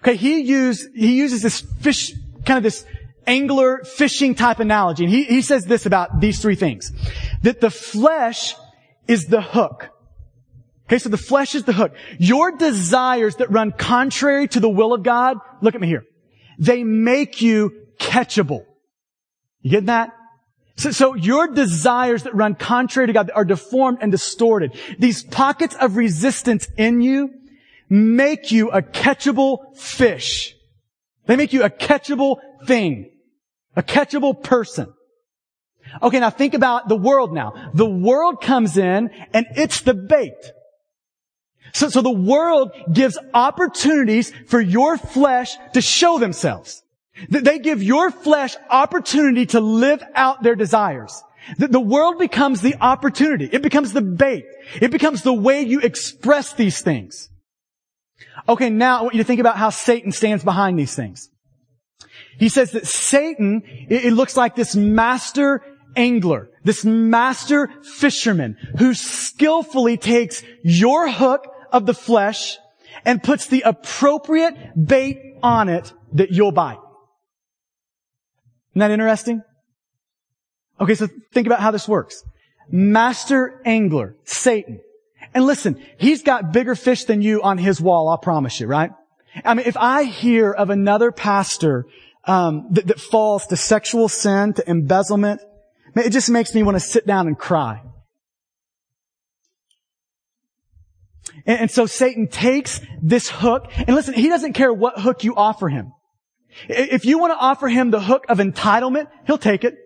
Okay, he use, he uses this fish, kind of this angler fishing type analogy. And he, he says this about these three things. That the flesh is the hook. Okay, so the flesh is the hook. Your desires that run contrary to the will of God, look at me here. They make you catchable. You get that? So, so your desires that run contrary to God are deformed and distorted. These pockets of resistance in you make you a catchable fish. They make you a catchable thing. A catchable person. Okay, now think about the world now. The world comes in and it's the bait. So, so the world gives opportunities for your flesh to show themselves. That they give your flesh opportunity to live out their desires. The world becomes the opportunity. It becomes the bait. It becomes the way you express these things. Okay, now I want you to think about how Satan stands behind these things. He says that Satan, it looks like this master angler, this master fisherman who skillfully takes your hook of the flesh and puts the appropriate bait on it that you'll bite. Isn't that interesting? Okay, so think about how this works. Master angler, Satan. And listen, he's got bigger fish than you on his wall, I'll promise you, right? I mean, if I hear of another pastor um, that, that falls to sexual sin, to embezzlement, it just makes me want to sit down and cry. And, and so Satan takes this hook, and listen, he doesn't care what hook you offer him. If you want to offer him the hook of entitlement, he'll take it.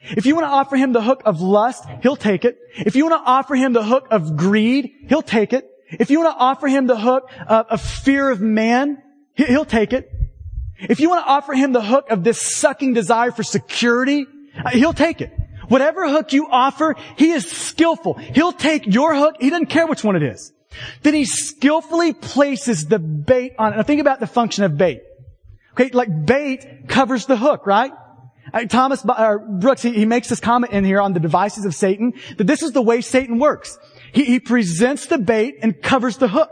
If you want to offer him the hook of lust, he'll take it. If you want to offer him the hook of greed, he'll take it. If you want to offer him the hook of, of fear of man, he'll take it. If you want to offer him the hook of this sucking desire for security, uh, he'll take it. Whatever hook you offer, he is skillful. He'll take your hook. He doesn't care which one it is. Then he skillfully places the bait on it. Now think about the function of bait. Okay, like bait covers the hook, right? Uh, Thomas uh, Brooks, he, he, makes this comment in here on the devices of Satan, that this is the way Satan works. He, he presents the bait and covers the hook.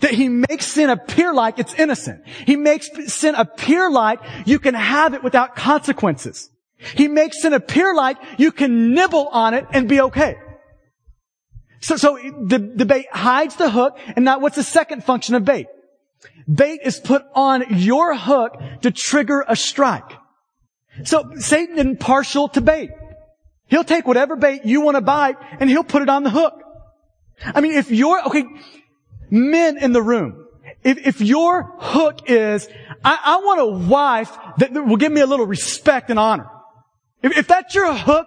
That he makes sin appear like it's innocent. He makes sin appear like you can have it without consequences. He makes sin appear like you can nibble on it and be okay. So, so the, the bait hides the hook, and now what's the second function of bait? Bait is put on your hook to trigger a strike. So Satan isn't partial to bait. He'll take whatever bait you want to bite and he'll put it on the hook. I mean, if you're, okay, men in the room, if, if your hook is, I, I want a wife that will give me a little respect and honor. If, if that's your hook,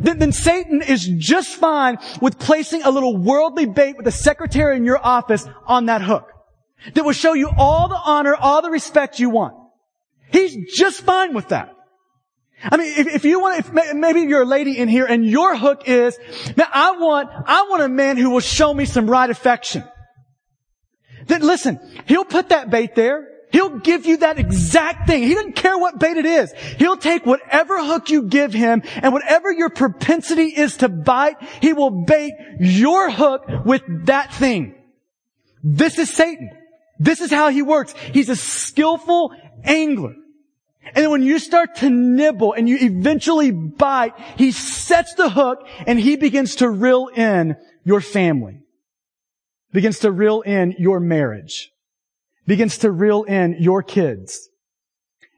then, then Satan is just fine with placing a little worldly bait with a secretary in your office on that hook that will show you all the honor, all the respect you want. He's just fine with that. I mean, if, if you want, if maybe you're a lady in here and your hook is, man, I want, I want a man who will show me some right affection. Then listen, he'll put that bait there. He'll give you that exact thing. He doesn't care what bait it is. He'll take whatever hook you give him and whatever your propensity is to bite, he will bait your hook with that thing. This is Satan. This is how he works. He's a skillful angler. And then when you start to nibble and you eventually bite, he sets the hook and he begins to reel in your family. Begins to reel in your marriage begins to reel in your kids,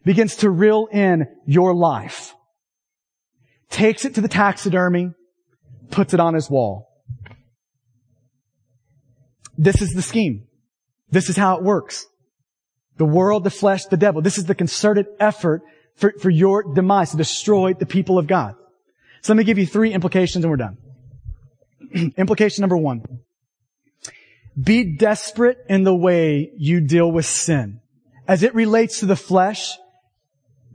begins to reel in your life, takes it to the taxidermy, puts it on his wall. This is the scheme. This is how it works. The world, the flesh, the devil. This is the concerted effort for, for your demise to destroy the people of God. So let me give you three implications and we're done. Implication number one. Be desperate in the way you deal with sin. As it relates to the flesh,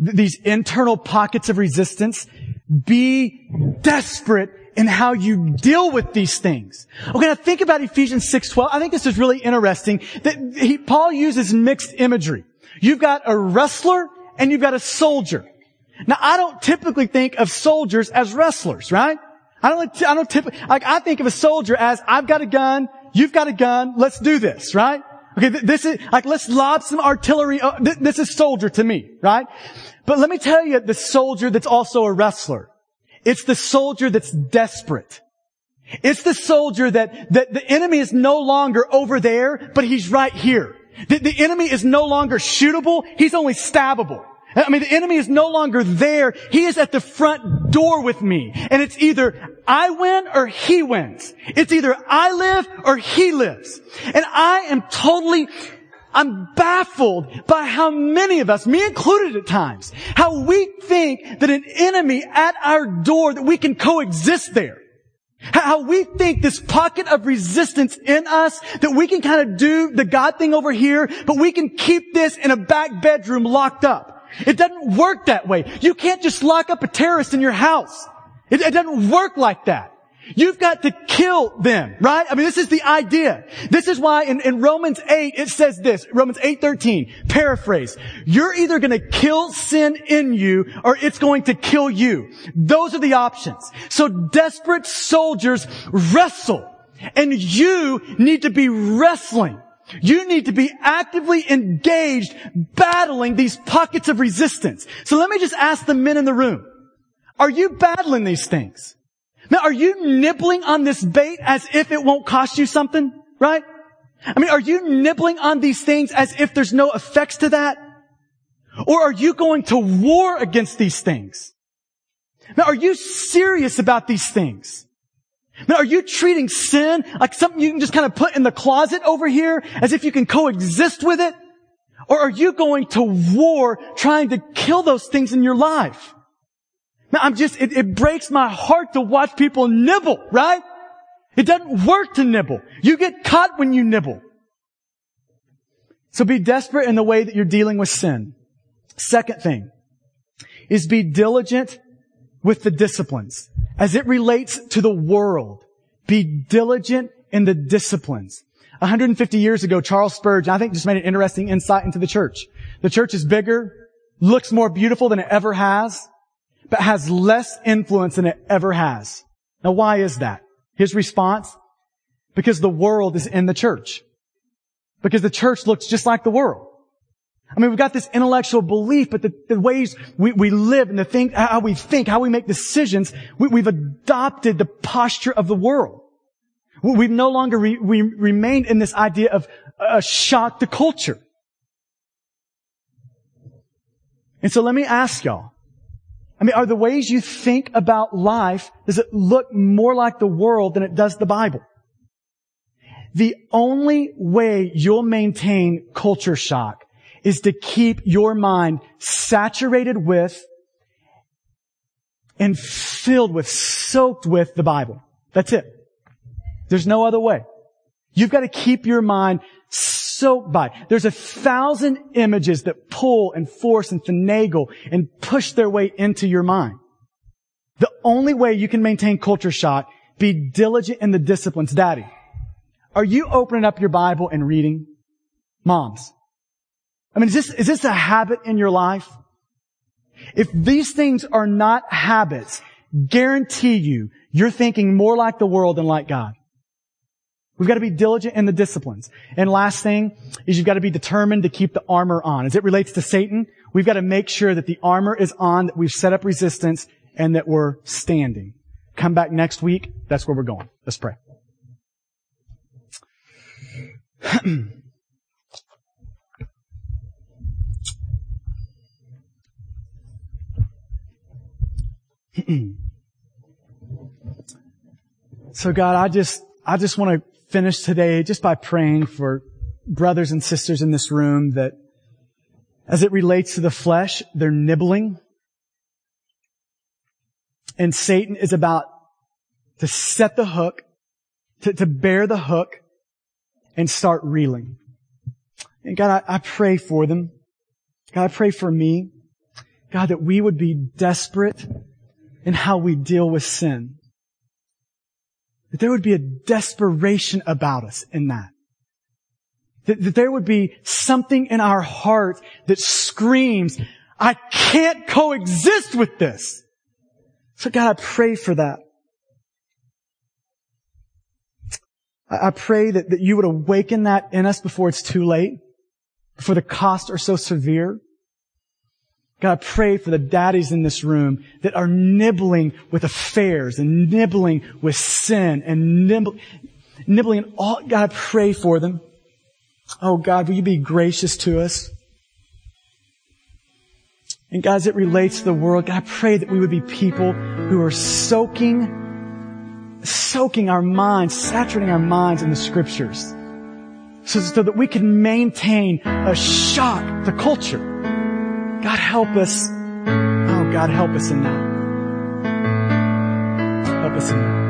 th- these internal pockets of resistance, be desperate in how you deal with these things. Okay, now think about Ephesians 6.12. I think this is really interesting that he, Paul uses mixed imagery. You've got a wrestler and you've got a soldier. Now, I don't typically think of soldiers as wrestlers, right? I don't, I don't typically, like, I think of a soldier as, I've got a gun, You've got a gun. Let's do this, right? Okay, this is, like, let's lob some artillery. Uh, this is soldier to me, right? But let me tell you the soldier that's also a wrestler. It's the soldier that's desperate. It's the soldier that, that the enemy is no longer over there, but he's right here. The, the enemy is no longer shootable, he's only stabbable. I mean, the enemy is no longer there. He is at the front door with me. And it's either I win or he wins. It's either I live or he lives. And I am totally, I'm baffled by how many of us, me included at times, how we think that an enemy at our door, that we can coexist there. How we think this pocket of resistance in us that we can kind of do the God thing over here, but we can keep this in a back bedroom locked up. It doesn't work that way. You can't just lock up a terrorist in your house. It, it doesn't work like that. You've got to kill them, right? I mean, this is the idea. This is why in, in Romans 8, it says this, Romans 8.13, paraphrase, you're either going to kill sin in you or it's going to kill you. Those are the options. So desperate soldiers wrestle and you need to be wrestling. You need to be actively engaged battling these pockets of resistance. So let me just ask the men in the room. Are you battling these things? Now, are you nibbling on this bait as if it won't cost you something? Right? I mean, are you nibbling on these things as if there's no effects to that? Or are you going to war against these things? Now, are you serious about these things? Now, are you treating sin like something you can just kind of put in the closet over here as if you can coexist with it? Or are you going to war trying to kill those things in your life? Now, I'm just, it, it breaks my heart to watch people nibble, right? It doesn't work to nibble. You get caught when you nibble. So be desperate in the way that you're dealing with sin. Second thing is be diligent with the disciplines. As it relates to the world, be diligent in the disciplines. 150 years ago, Charles Spurgeon, I think just made an interesting insight into the church. The church is bigger, looks more beautiful than it ever has, but has less influence than it ever has. Now why is that? His response? Because the world is in the church. Because the church looks just like the world. I mean, we've got this intellectual belief, but the, the ways we, we live and the thing, how we think, how we make decisions, we, have adopted the posture of the world. We've no longer re, we remained in this idea of a shock to culture. And so let me ask y'all, I mean, are the ways you think about life, does it look more like the world than it does the Bible? The only way you'll maintain culture shock is to keep your mind saturated with and filled with, soaked with the Bible. That's it. There's no other way. You've got to keep your mind soaked by. There's a thousand images that pull and force and finagle and push their way into your mind. The only way you can maintain culture shock, be diligent in the disciplines. Daddy, are you opening up your Bible and reading? Moms, I mean, is this, is this a habit in your life? If these things are not habits, guarantee you, you're thinking more like the world than like God. We've got to be diligent in the disciplines. And last thing is you've got to be determined to keep the armor on. As it relates to Satan, we've got to make sure that the armor is on, that we've set up resistance, and that we're standing. Come back next week. That's where we're going. Let's pray. so God, I just, I just want to finish today just by praying for brothers and sisters in this room that as it relates to the flesh, they're nibbling. And Satan is about to set the hook, to, to bear the hook and start reeling. And God, I, I pray for them. God, I pray for me. God, that we would be desperate in how we deal with sin. That there would be a desperation about us in that. That, that there would be something in our heart that screams, I can't coexist with this. So God, I pray for that. I pray that, that you would awaken that in us before it's too late, before the costs are so severe. God, I pray for the daddies in this room that are nibbling with affairs and nibbling with sin and nibble, nibbling and all. God, I pray for them. Oh God, will you be gracious to us? And God, as it relates to the world, God, I pray that we would be people who are soaking, soaking our minds, saturating our minds in the scriptures. So, so that we can maintain a shock to culture. God help us. Oh, God help us in that. Help us in that.